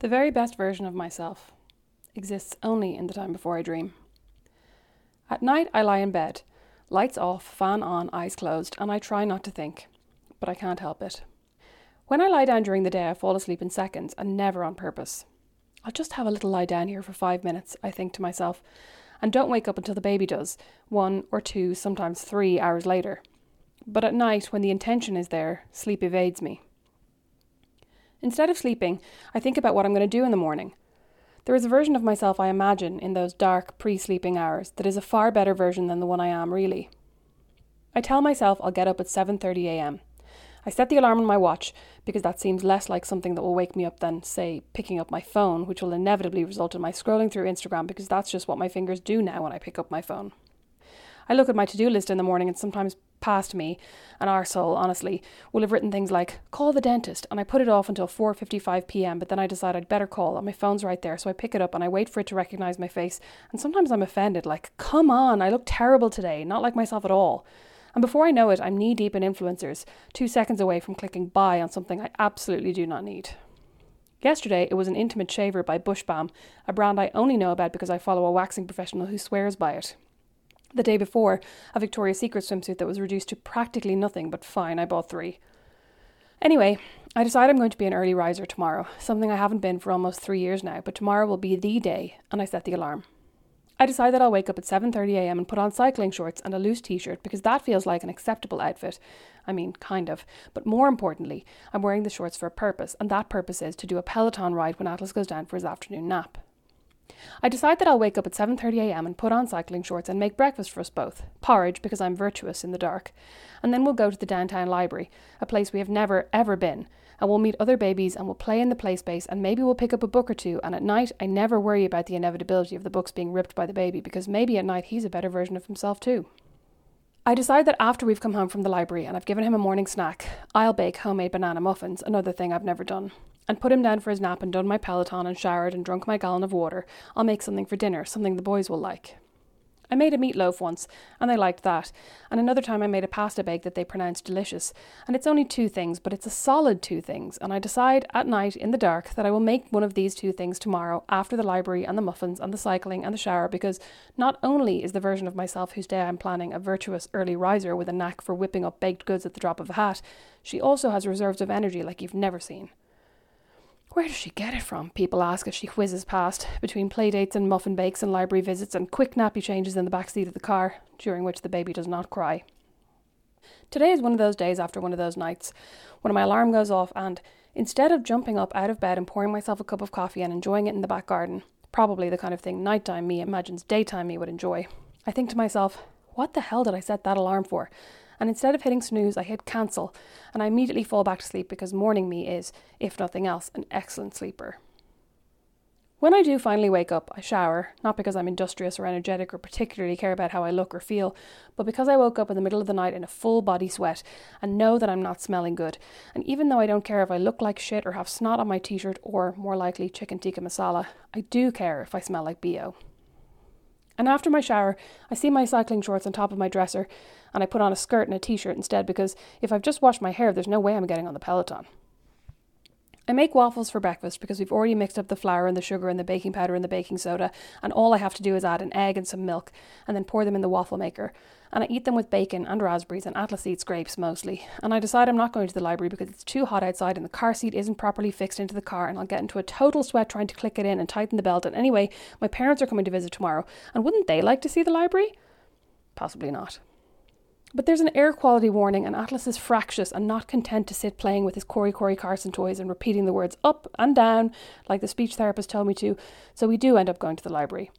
The very best version of myself exists only in the time before I dream. At night, I lie in bed, lights off, fan on, eyes closed, and I try not to think, but I can't help it. When I lie down during the day, I fall asleep in seconds and never on purpose. I'll just have a little lie down here for five minutes, I think to myself, and don't wake up until the baby does, one or two, sometimes three hours later. But at night, when the intention is there, sleep evades me. Instead of sleeping, I think about what I'm going to do in the morning. There is a version of myself I imagine in those dark pre sleeping hours that is a far better version than the one I am really. I tell myself I'll get up at 7:30 a.m. I set the alarm on my watch because that seems less like something that will wake me up than, say, picking up my phone, which will inevitably result in my scrolling through Instagram because that's just what my fingers do now when I pick up my phone. I look at my to do list in the morning and sometimes past me, an arsehole, honestly, will have written things like, call the dentist, and I put it off until 4.55 pm, but then I decide I'd better call, and my phone's right there, so I pick it up and I wait for it to recognise my face, and sometimes I'm offended, like, come on, I look terrible today, not like myself at all. And before I know it, I'm knee deep in influencers, two seconds away from clicking buy on something I absolutely do not need. Yesterday, it was an intimate shaver by BushBalm, a brand I only know about because I follow a waxing professional who swears by it. The day before, a Victoria's Secret swimsuit that was reduced to practically nothing, but fine, I bought three. Anyway, I decide I'm going to be an early riser tomorrow, something I haven't been for almost three years now, but tomorrow will be the day, and I set the alarm. I decide that I'll wake up at 7.30am and put on cycling shorts and a loose t-shirt because that feels like an acceptable outfit. I mean, kind of. But more importantly, I'm wearing the shorts for a purpose, and that purpose is to do a Peloton ride when Atlas goes down for his afternoon nap. I decide that I'll wake up at 7.30am and put on cycling shorts and make breakfast for us both. Porridge, because I'm virtuous in the dark. And then we'll go to the downtown library, a place we have never, ever been. And we'll meet other babies and we'll play in the play space and maybe we'll pick up a book or two. And at night, I never worry about the inevitability of the books being ripped by the baby because maybe at night he's a better version of himself too. I decide that after we've come home from the library and I've given him a morning snack, I'll bake homemade banana muffins, another thing I've never done and put him down for his nap and done my Peloton and showered and drunk my gallon of water, I'll make something for dinner, something the boys will like. I made a meatloaf once, and they liked that, and another time I made a pasta bake that they pronounced delicious. And it's only two things, but it's a solid two things, and I decide at night in the dark that I will make one of these two things tomorrow after the library and the muffins and the cycling and the shower because not only is the version of myself whose day I'm planning a virtuous early riser with a knack for whipping up baked goods at the drop of a hat, she also has reserves of energy like you've never seen. Where does she get it from? People ask as she whizzes past, between playdates and muffin bakes and library visits and quick nappy changes in the back seat of the car, during which the baby does not cry. Today is one of those days after one of those nights when my alarm goes off and, instead of jumping up out of bed and pouring myself a cup of coffee and enjoying it in the back garden, probably the kind of thing nighttime me imagines daytime me would enjoy, I think to myself, what the hell did I set that alarm for? And instead of hitting snooze, I hit cancel, and I immediately fall back to sleep because morning me is, if nothing else, an excellent sleeper. When I do finally wake up, I shower, not because I'm industrious or energetic or particularly care about how I look or feel, but because I woke up in the middle of the night in a full body sweat and know that I'm not smelling good. And even though I don't care if I look like shit or have snot on my t shirt or, more likely, chicken tikka masala, I do care if I smell like BO. And after my shower, I see my cycling shorts on top of my dresser, and I put on a skirt and a t shirt instead because if I've just washed my hair, there's no way I'm getting on the Peloton. I make waffles for breakfast because we've already mixed up the flour and the sugar and the baking powder and the baking soda, and all I have to do is add an egg and some milk, and then pour them in the waffle maker. And I eat them with bacon and raspberries and Atlas eats grapes mostly. And I decide I'm not going to the library because it's too hot outside and the car seat isn't properly fixed into the car, and I'll get into a total sweat trying to click it in and tighten the belt. And anyway, my parents are coming to visit tomorrow, and wouldn't they like to see the library? Possibly not. But there's an air quality warning, and Atlas is fractious and not content to sit playing with his Cory Cory Carson toys and repeating the words up and down like the speech therapist told me to, so we do end up going to the library.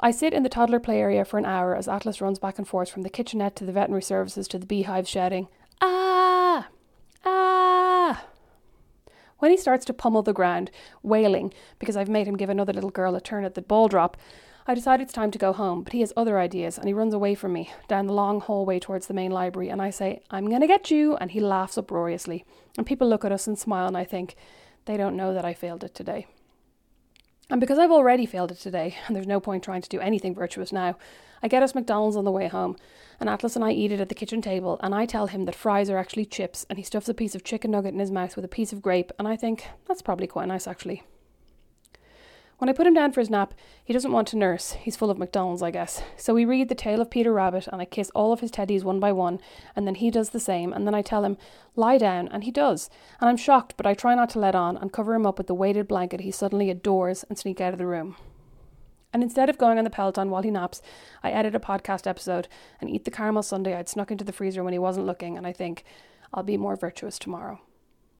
I sit in the toddler play area for an hour as Atlas runs back and forth from the kitchenette to the veterinary services to the beehive shouting, Ah! Ah! When he starts to pummel the ground, wailing because I've made him give another little girl a turn at the ball drop, I decide it's time to go home, but he has other ideas and he runs away from me down the long hallway towards the main library. And I say, I'm going to get you. And he laughs uproariously. And people look at us and smile, and I think, they don't know that I failed it today. And because I've already failed it today, and there's no point trying to do anything virtuous now, I get us McDonald's on the way home, and Atlas and I eat it at the kitchen table, and I tell him that fries are actually chips, and he stuffs a piece of chicken nugget in his mouth with a piece of grape, and I think that's probably quite nice actually. When I put him down for his nap, he doesn't want to nurse. He's full of McDonald's, I guess. So we read The Tale of Peter Rabbit, and I kiss all of his teddies one by one, and then he does the same, and then I tell him, lie down, and he does. And I'm shocked, but I try not to let on and cover him up with the weighted blanket he suddenly adores and sneak out of the room. And instead of going on the Peloton while he naps, I edit a podcast episode and eat the caramel sundae I'd snuck into the freezer when he wasn't looking, and I think, I'll be more virtuous tomorrow.